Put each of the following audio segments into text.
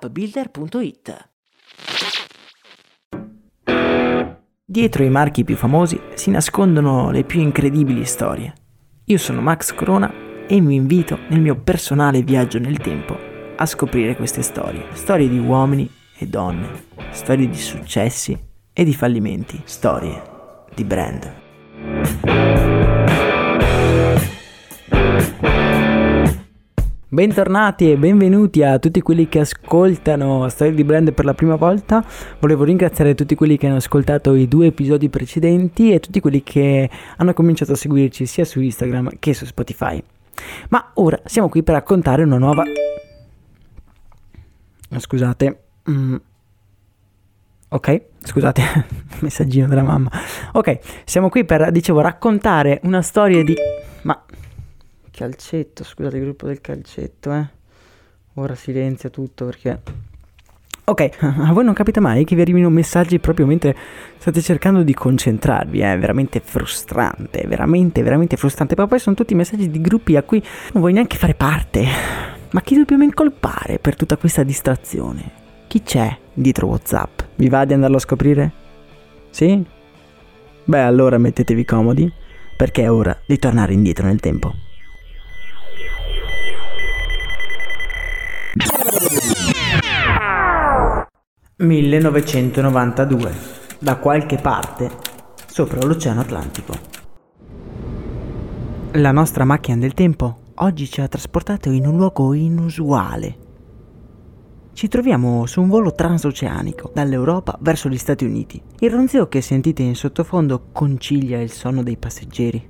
appbuilder.it. Dietro i marchi più famosi si nascondono le più incredibili storie. Io sono Max Corona e vi invito nel mio personale viaggio nel tempo a scoprire queste storie. Storie di uomini e donne, storie di successi e di fallimenti, storie di brand. Bentornati e benvenuti a tutti quelli che ascoltano Storie di Brand per la prima volta. Volevo ringraziare tutti quelli che hanno ascoltato i due episodi precedenti e tutti quelli che hanno cominciato a seguirci sia su Instagram che su Spotify. Ma ora siamo qui per raccontare una nuova... Scusate. Mm. Ok, scusate, messaggino della mamma. Ok, siamo qui per, dicevo, raccontare una storia di... Ma Calcetto, scusate il gruppo del calcetto, eh. Ora silenzia tutto perché... Ok, a voi non capita mai che vi arrivino messaggi proprio mentre state cercando di concentrarvi, è veramente frustrante, veramente, veramente frustrante. Ma poi sono tutti messaggi di gruppi a cui non vuoi neanche fare parte. Ma chi dobbiamo incolpare per tutta questa distrazione? Chi c'è dietro WhatsApp? Vi va di andarlo a scoprire? Sì? Beh, allora mettetevi comodi, perché è ora di tornare indietro nel tempo. 1992, da qualche parte, sopra l'Oceano Atlantico. La nostra macchina del tempo oggi ci ha trasportato in un luogo inusuale. Ci troviamo su un volo transoceanico dall'Europa verso gli Stati Uniti. Il ronzio che sentite in sottofondo concilia il sonno dei passeggeri.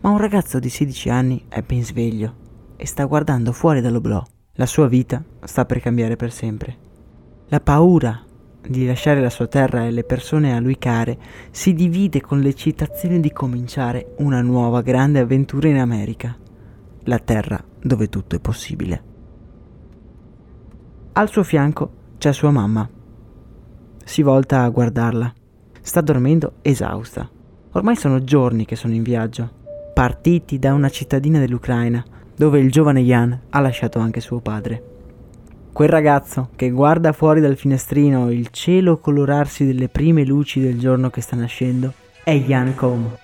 Ma un ragazzo di 16 anni è ben sveglio e sta guardando fuori dall'oblò. La sua vita sta per cambiare per sempre. La paura di lasciare la sua terra e le persone a lui care si divide con l'eccitazione di cominciare una nuova grande avventura in America, la terra dove tutto è possibile. Al suo fianco c'è sua mamma. Si volta a guardarla. Sta dormendo esausta. Ormai sono giorni che sono in viaggio, partiti da una cittadina dell'Ucraina dove il giovane Jan ha lasciato anche suo padre. Quel ragazzo che guarda fuori dal finestrino il cielo colorarsi delle prime luci del giorno che sta nascendo è Jan Koum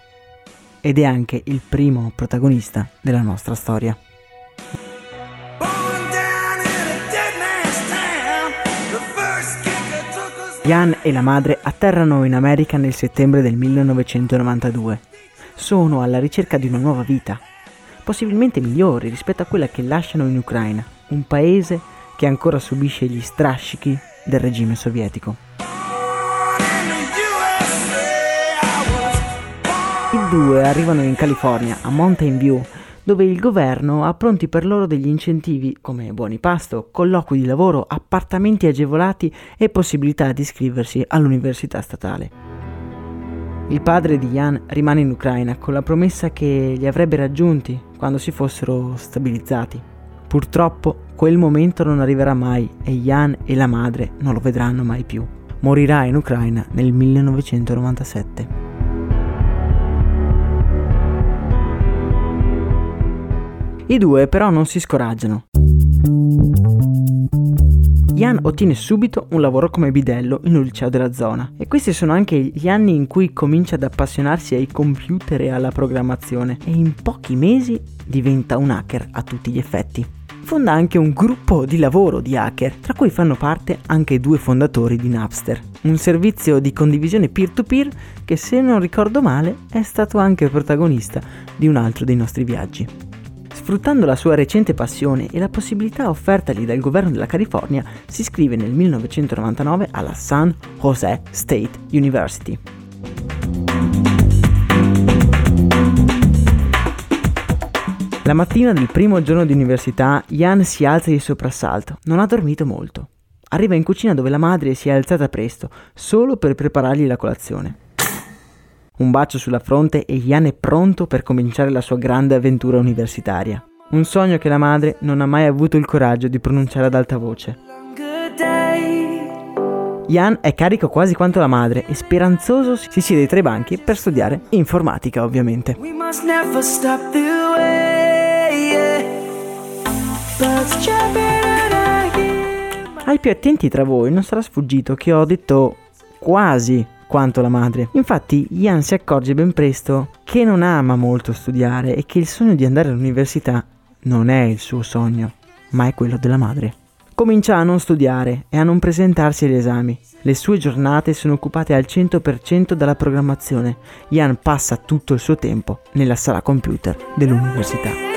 ed è anche il primo protagonista della nostra storia. Jan e la madre atterrano in America nel settembre del 1992. Sono alla ricerca di una nuova vita, possibilmente migliori rispetto a quella che lasciano in Ucraina, un paese che ancora subisce gli strascichi del regime sovietico. I due arrivano in California, a Mountain View, dove il governo ha pronti per loro degli incentivi come buoni pasto, colloqui di lavoro, appartamenti agevolati e possibilità di iscriversi all'università statale. Il padre di Jan rimane in Ucraina con la promessa che li avrebbe raggiunti quando si fossero stabilizzati. Purtroppo quel momento non arriverà mai e Jan e la madre non lo vedranno mai più. morirà in Ucraina nel 1997. I due però non si scoraggiano. Jan ottiene subito un lavoro come bidello in un liceo della zona e questi sono anche gli anni in cui comincia ad appassionarsi ai computer e alla programmazione e in pochi mesi diventa un hacker a tutti gli effetti. Fonda anche un gruppo di lavoro di hacker, tra cui fanno parte anche due fondatori di Napster, un servizio di condivisione peer-to-peer che se non ricordo male è stato anche protagonista di un altro dei nostri viaggi. Sfruttando la sua recente passione e la possibilità offertagli dal governo della California, si iscrive nel 1999 alla San Jose State University. La mattina del primo giorno di università, Jan si alza di soprassalto. Non ha dormito molto. Arriva in cucina dove la madre si è alzata presto, solo per preparargli la colazione. Un bacio sulla fronte e Ian è pronto per cominciare la sua grande avventura universitaria. Un sogno che la madre non ha mai avuto il coraggio di pronunciare ad alta voce. Ian è carico quasi quanto la madre e speranzoso si siede tra i banchi per studiare informatica ovviamente. Ai più attenti tra voi non sarà sfuggito che ho detto quasi quanto la madre. Infatti Ian si accorge ben presto che non ama molto studiare e che il sogno di andare all'università non è il suo sogno, ma è quello della madre. Comincia a non studiare e a non presentarsi agli esami. Le sue giornate sono occupate al 100% dalla programmazione. Ian passa tutto il suo tempo nella sala computer dell'università.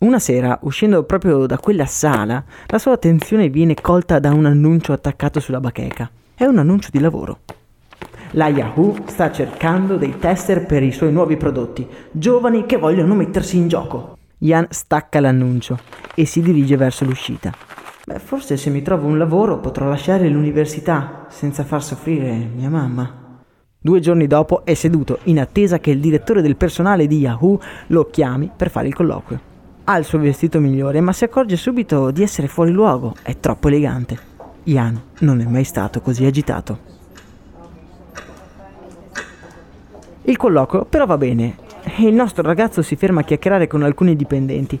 Una sera, uscendo proprio da quella sala, la sua attenzione viene colta da un annuncio attaccato sulla bacheca. È un annuncio di lavoro. La Yahoo sta cercando dei tester per i suoi nuovi prodotti, giovani che vogliono mettersi in gioco. Ian stacca l'annuncio e si dirige verso l'uscita. Beh, forse se mi trovo un lavoro potrò lasciare l'università senza far soffrire mia mamma. Due giorni dopo è seduto in attesa che il direttore del personale di Yahoo lo chiami per fare il colloquio. Ha il suo vestito migliore, ma si accorge subito di essere fuori luogo. È troppo elegante. Ian non è mai stato così agitato. Il colloquio però va bene e il nostro ragazzo si ferma a chiacchierare con alcuni dipendenti.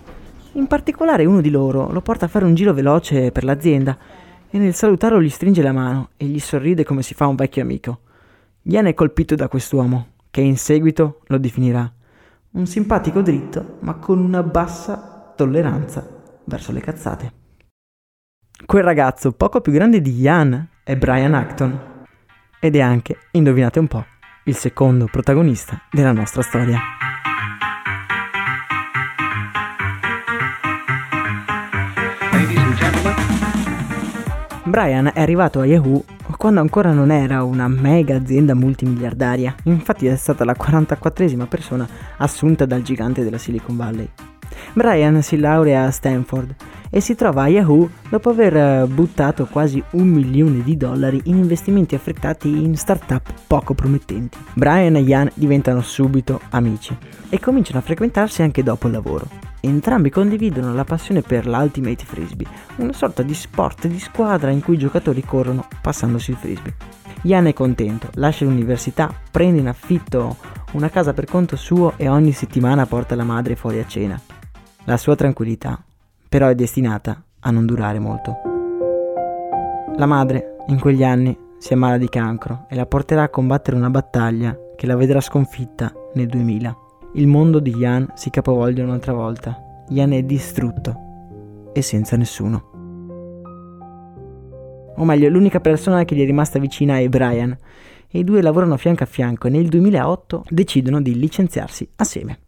In particolare uno di loro lo porta a fare un giro veloce per l'azienda e nel salutarlo gli stringe la mano e gli sorride come si fa un vecchio amico. Ian è colpito da quest'uomo, che in seguito lo definirà un simpatico dritto, ma con una bassa tolleranza verso le cazzate. Quel ragazzo poco più grande di Ian è Brian Acton ed è anche, indovinate un po', il secondo protagonista della nostra storia. Brian è arrivato a Yahoo quando ancora non era una mega azienda multimiliardaria, infatti è stata la 44esima persona assunta dal gigante della Silicon Valley. Brian si laurea a Stanford e si trova a Yahoo dopo aver buttato quasi un milione di dollari in investimenti affrettati in start-up poco promettenti. Brian e Ian diventano subito amici e cominciano a frequentarsi anche dopo il lavoro. Entrambi condividono la passione per l'Ultimate Frisbee, una sorta di sport di squadra in cui i giocatori corrono passandosi il frisbee. Ian è contento, lascia l'università, prende in affitto una casa per conto suo e ogni settimana porta la madre fuori a cena. La sua tranquillità però è destinata a non durare molto. La madre, in quegli anni, si ammala di cancro e la porterà a combattere una battaglia che la vedrà sconfitta nel 2000. Il mondo di Ian si capovolge un'altra volta. Ian è distrutto e senza nessuno. O meglio, l'unica persona che gli è rimasta vicina è Brian e i due lavorano fianco a fianco e nel 2008 decidono di licenziarsi assieme.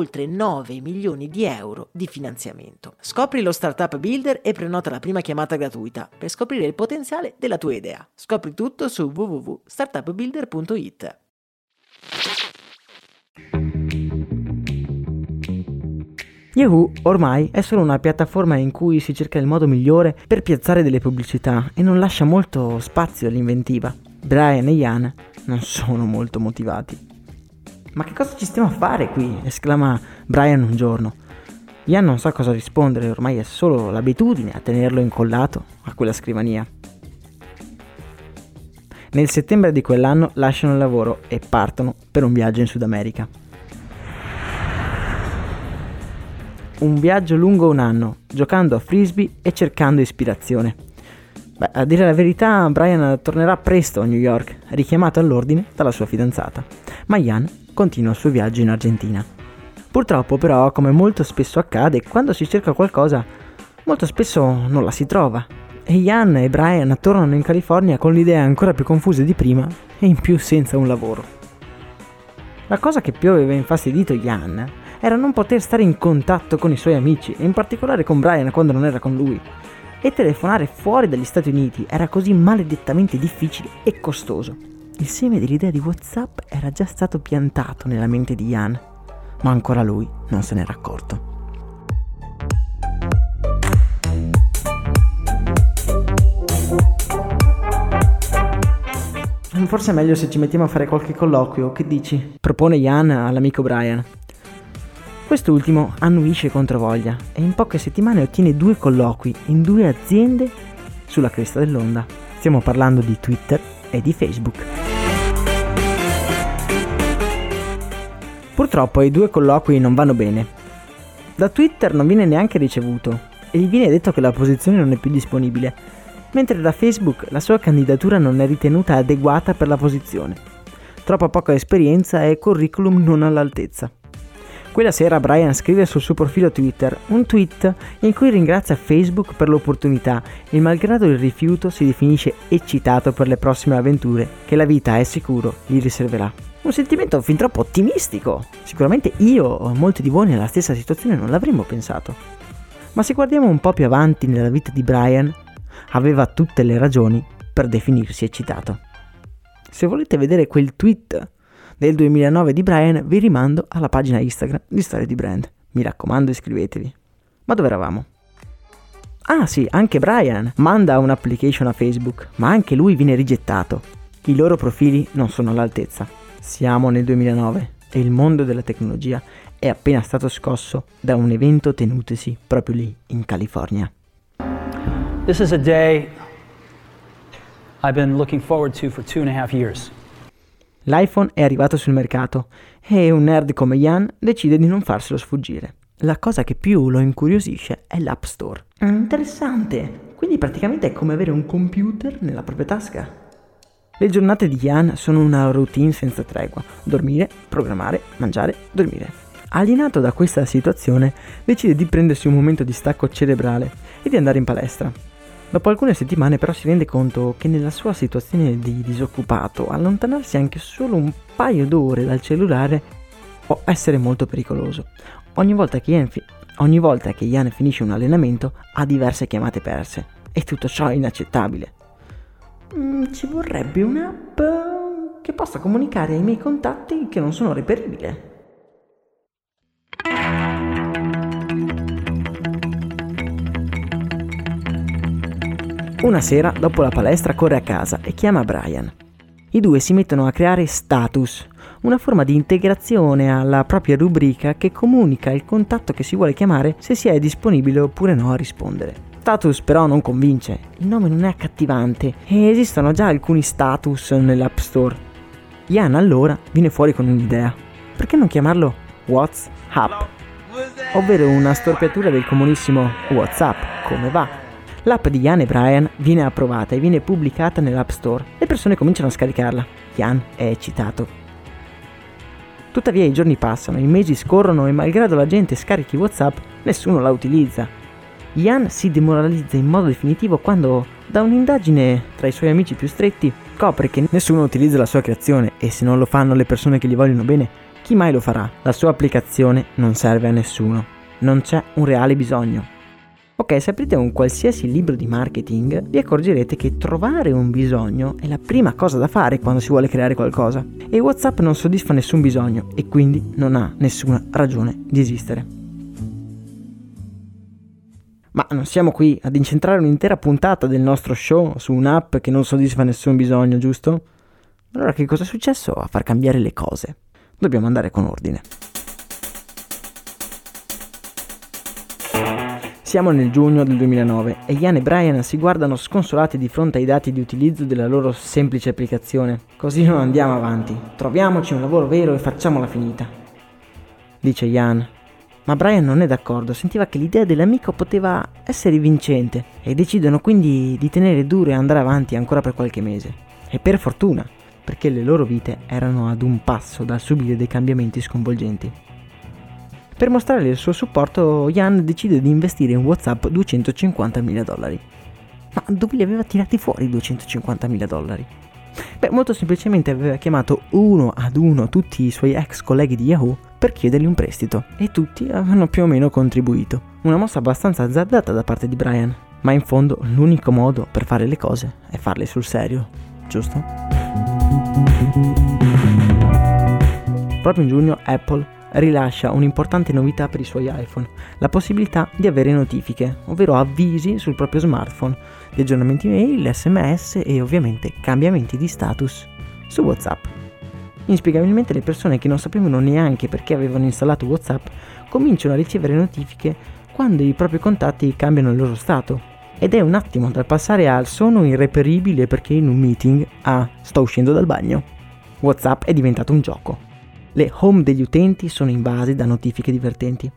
oltre 9 milioni di euro di finanziamento. Scopri lo Startup Builder e prenota la prima chiamata gratuita per scoprire il potenziale della tua idea. Scopri tutto su www.startupbuilder.it. Yahoo ormai è solo una piattaforma in cui si cerca il modo migliore per piazzare delle pubblicità e non lascia molto spazio all'inventiva. Brian e Ian non sono molto motivati. Ma che cosa ci stiamo a fare qui? esclama Brian un giorno. Ian non sa cosa rispondere, ormai è solo l'abitudine a tenerlo incollato a quella scrivania. Nel settembre di quell'anno lasciano il lavoro e partono per un viaggio in Sud America. Un viaggio lungo un anno, giocando a frisbee e cercando ispirazione. Beh, a dire la verità, Brian tornerà presto a New York, richiamato all'ordine dalla sua fidanzata, ma Ian continua il suo viaggio in Argentina. Purtroppo però, come molto spesso accade, quando si cerca qualcosa, molto spesso non la si trova. E Ian e Brian tornano in California con le idee ancora più confuse di prima e in più senza un lavoro. La cosa che più aveva infastidito Ian era non poter stare in contatto con i suoi amici, e in particolare con Brian quando non era con lui e telefonare fuori dagli Stati Uniti era così maledettamente difficile e costoso. Il seme dell'idea di WhatsApp era già stato piantato nella mente di Ian, ma ancora lui non se n'era accorto. Forse è meglio se ci mettiamo a fare qualche colloquio, che dici? Propone Ian all'amico Brian. Quest'ultimo annuisce contro voglia e in poche settimane ottiene due colloqui in due aziende sulla cresta dell'onda. Stiamo parlando di Twitter e di Facebook. Purtroppo i due colloqui non vanno bene. Da Twitter non viene neanche ricevuto e gli viene detto che la posizione non è più disponibile, mentre da Facebook la sua candidatura non è ritenuta adeguata per la posizione. Troppa poca esperienza e curriculum non all'altezza. Quella sera Brian scrive sul suo profilo Twitter un tweet in cui ringrazia Facebook per l'opportunità e malgrado il rifiuto si definisce eccitato per le prossime avventure che la vita è sicuro gli riserverà. Un sentimento fin troppo ottimistico. Sicuramente io o molti di voi nella stessa situazione non l'avremmo pensato. Ma se guardiamo un po' più avanti nella vita di Brian, aveva tutte le ragioni per definirsi eccitato. Se volete vedere quel tweet del 2009 di Brian, vi rimando alla pagina Instagram di Storia di Brand. Mi raccomando, iscrivetevi. Ma dove eravamo? Ah sì, anche Brian manda un'application a Facebook, ma anche lui viene rigettato. I loro profili non sono all'altezza. Siamo nel 2009 e il mondo della tecnologia è appena stato scosso da un evento tenutosi proprio lì in California. This is a day I've been looking forward to for two and a half years. L'iPhone è arrivato sul mercato e un nerd come Ian decide di non farselo sfuggire. La cosa che più lo incuriosisce è l'App Store. Interessante, quindi praticamente è come avere un computer nella propria tasca. Le giornate di Ian sono una routine senza tregua. Dormire, programmare, mangiare, dormire. Alienato da questa situazione, decide di prendersi un momento di stacco cerebrale e di andare in palestra. Dopo alcune settimane però si rende conto che nella sua situazione di disoccupato allontanarsi anche solo un paio d'ore dal cellulare può essere molto pericoloso. Ogni volta che Ian, fi- ogni volta che Ian finisce un allenamento ha diverse chiamate perse e tutto ciò è inaccettabile. Mm, ci vorrebbe un'app che possa comunicare ai miei contatti che non sono reperibili. Una sera, dopo la palestra, corre a casa e chiama Brian. I due si mettono a creare status, una forma di integrazione alla propria rubrica che comunica il contatto che si vuole chiamare se si è disponibile oppure no a rispondere. Status però non convince, il nome non è accattivante e esistono già alcuni status nell'App Store. Ian allora viene fuori con un'idea. Perché non chiamarlo WhatsApp, ovvero una storpiatura del comunissimo WhatsApp, come va? L'app di Ian e Brian viene approvata e viene pubblicata nell'App Store. Le persone cominciano a scaricarla. Ian è eccitato. Tuttavia i giorni passano, i mesi scorrono e malgrado la gente scarichi WhatsApp, nessuno la utilizza. Ian si demoralizza in modo definitivo quando, da un'indagine tra i suoi amici più stretti, scopre che nessuno utilizza la sua creazione e se non lo fanno le persone che gli vogliono bene, chi mai lo farà? La sua applicazione non serve a nessuno. Non c'è un reale bisogno. Ok, se aprite un qualsiasi libro di marketing, vi accorgerete che trovare un bisogno è la prima cosa da fare quando si vuole creare qualcosa. E WhatsApp non soddisfa nessun bisogno e quindi non ha nessuna ragione di esistere. Ma non siamo qui ad incentrare un'intera puntata del nostro show su un'app che non soddisfa nessun bisogno, giusto? Allora che cosa è successo a far cambiare le cose? Dobbiamo andare con ordine. Siamo nel giugno del 2009 e Ian e Brian si guardano sconsolati di fronte ai dati di utilizzo della loro semplice applicazione. Così non andiamo avanti. Troviamoci un lavoro vero e facciamola finita. Dice Ian. Ma Brian non è d'accordo, sentiva che l'idea dell'amico poteva essere vincente e decidono quindi di tenere duro e andare avanti ancora per qualche mese. E per fortuna, perché le loro vite erano ad un passo dal subire dei cambiamenti sconvolgenti. Per mostrare il suo supporto, Ian decide di investire in WhatsApp 250.000 dollari. Ma dove li aveva tirati fuori i 250.000 dollari? Beh, molto semplicemente aveva chiamato uno ad uno tutti i suoi ex colleghi di Yahoo per chiedergli un prestito e tutti avevano più o meno contribuito. Una mossa abbastanza azzardata da parte di Brian, ma in fondo l'unico modo per fare le cose è farle sul serio, giusto? Proprio in giugno Apple rilascia un'importante novità per i suoi iPhone, la possibilità di avere notifiche, ovvero avvisi sul proprio smartphone di aggiornamenti mail, sms e ovviamente cambiamenti di status su WhatsApp. Inspiegabilmente le persone che non sapevano neanche perché avevano installato WhatsApp cominciano a ricevere notifiche quando i propri contatti cambiano il loro stato. Ed è un attimo dal passare al sono irreperibile perché in un meeting a ah, sto uscendo dal bagno. WhatsApp è diventato un gioco. Le home degli utenti sono invase da notifiche divertenti.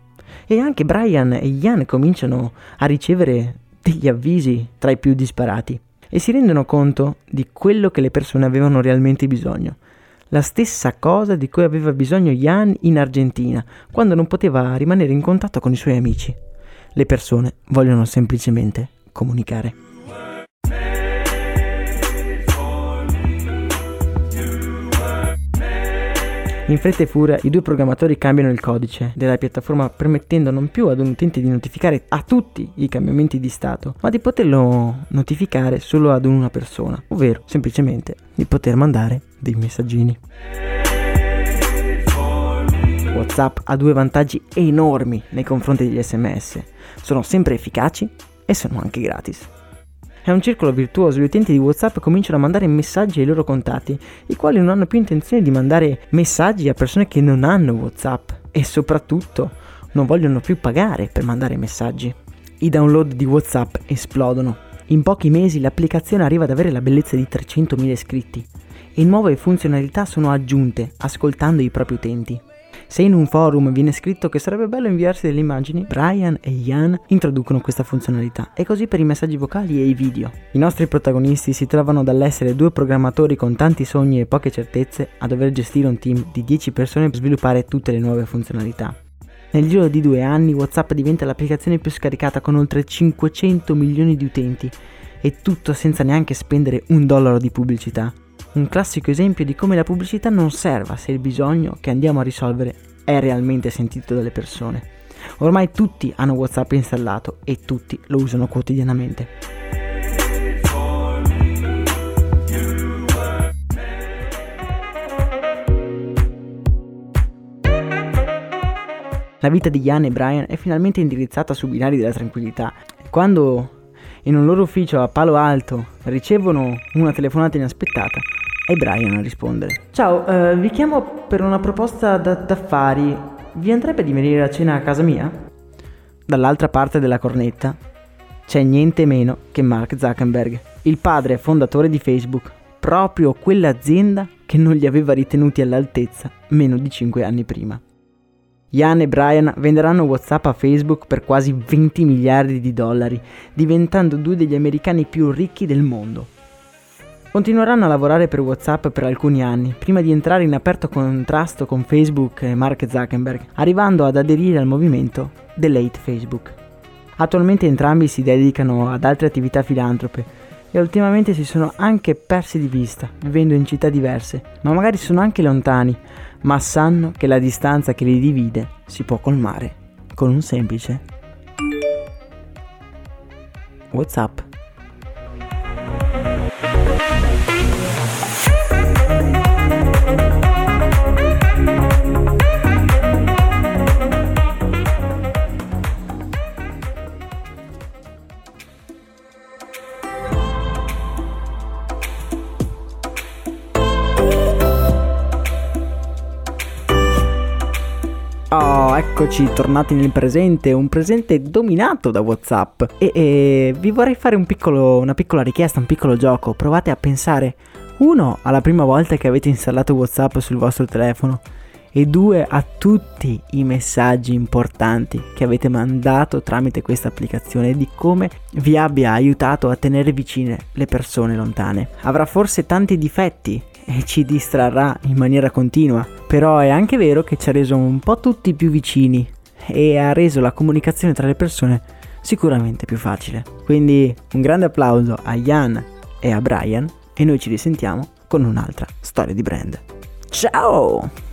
E anche Brian e Ian cominciano a ricevere degli avvisi tra i più disparati e si rendono conto di quello che le persone avevano realmente bisogno. La stessa cosa di cui aveva bisogno Ian in Argentina, quando non poteva rimanere in contatto con i suoi amici. Le persone vogliono semplicemente comunicare. In fretta e furia i due programmatori cambiano il codice della piattaforma permettendo non più ad un utente di notificare a tutti i cambiamenti di stato, ma di poterlo notificare solo ad una persona, ovvero semplicemente di poter mandare dei messaggini. WhatsApp ha due vantaggi enormi nei confronti degli sms. Sono sempre efficaci e sono anche gratis. È un circolo virtuoso, gli utenti di WhatsApp cominciano a mandare messaggi ai loro contatti, i quali non hanno più intenzione di mandare messaggi a persone che non hanno WhatsApp e soprattutto non vogliono più pagare per mandare messaggi. I download di WhatsApp esplodono. In pochi mesi l'applicazione arriva ad avere la bellezza di 300.000 iscritti e nuove funzionalità sono aggiunte ascoltando i propri utenti. Se in un forum viene scritto che sarebbe bello inviarsi delle immagini, Brian e Ian introducono questa funzionalità e così per i messaggi vocali e i video. I nostri protagonisti si trovano dall'essere due programmatori con tanti sogni e poche certezze a dover gestire un team di 10 persone per sviluppare tutte le nuove funzionalità. Nel giro di due anni WhatsApp diventa l'applicazione più scaricata con oltre 500 milioni di utenti e tutto senza neanche spendere un dollaro di pubblicità un classico esempio di come la pubblicità non serva se il bisogno che andiamo a risolvere è realmente sentito dalle persone. Ormai tutti hanno WhatsApp installato e tutti lo usano quotidianamente. La vita di Ian e Brian è finalmente indirizzata su binari della tranquillità. Quando in un loro ufficio a Palo Alto ricevono una telefonata inaspettata, è Brian a rispondere. Ciao, uh, vi chiamo per una proposta da- d'affari. Vi andrebbe di venire a cena a casa mia? Dall'altra parte della cornetta c'è niente meno che Mark Zuckerberg, il padre fondatore di Facebook, proprio quell'azienda che non li aveva ritenuti all'altezza meno di 5 anni prima. Ian e Brian venderanno WhatsApp a Facebook per quasi 20 miliardi di dollari, diventando due degli americani più ricchi del mondo. Continueranno a lavorare per WhatsApp per alcuni anni, prima di entrare in aperto contrasto con Facebook e Mark Zuckerberg, arrivando ad aderire al movimento Delete Facebook. Attualmente entrambi si dedicano ad altre attività filantrope e ultimamente si sono anche persi di vista, vivendo in città diverse, ma magari sono anche lontani, ma sanno che la distanza che li divide si può colmare con un semplice WhatsApp. Eccoci tornati nel presente, un presente dominato da WhatsApp. E, e vi vorrei fare un piccolo, una piccola richiesta, un piccolo gioco. Provate a pensare, uno, alla prima volta che avete installato WhatsApp sul vostro telefono, e due, a tutti i messaggi importanti che avete mandato tramite questa applicazione e di come vi abbia aiutato a tenere vicine le persone lontane. Avrà forse tanti difetti e ci distrarrà in maniera continua, però è anche vero che ci ha reso un po' tutti più vicini e ha reso la comunicazione tra le persone sicuramente più facile. Quindi un grande applauso a Ian e a Brian e noi ci risentiamo con un'altra storia di brand. Ciao!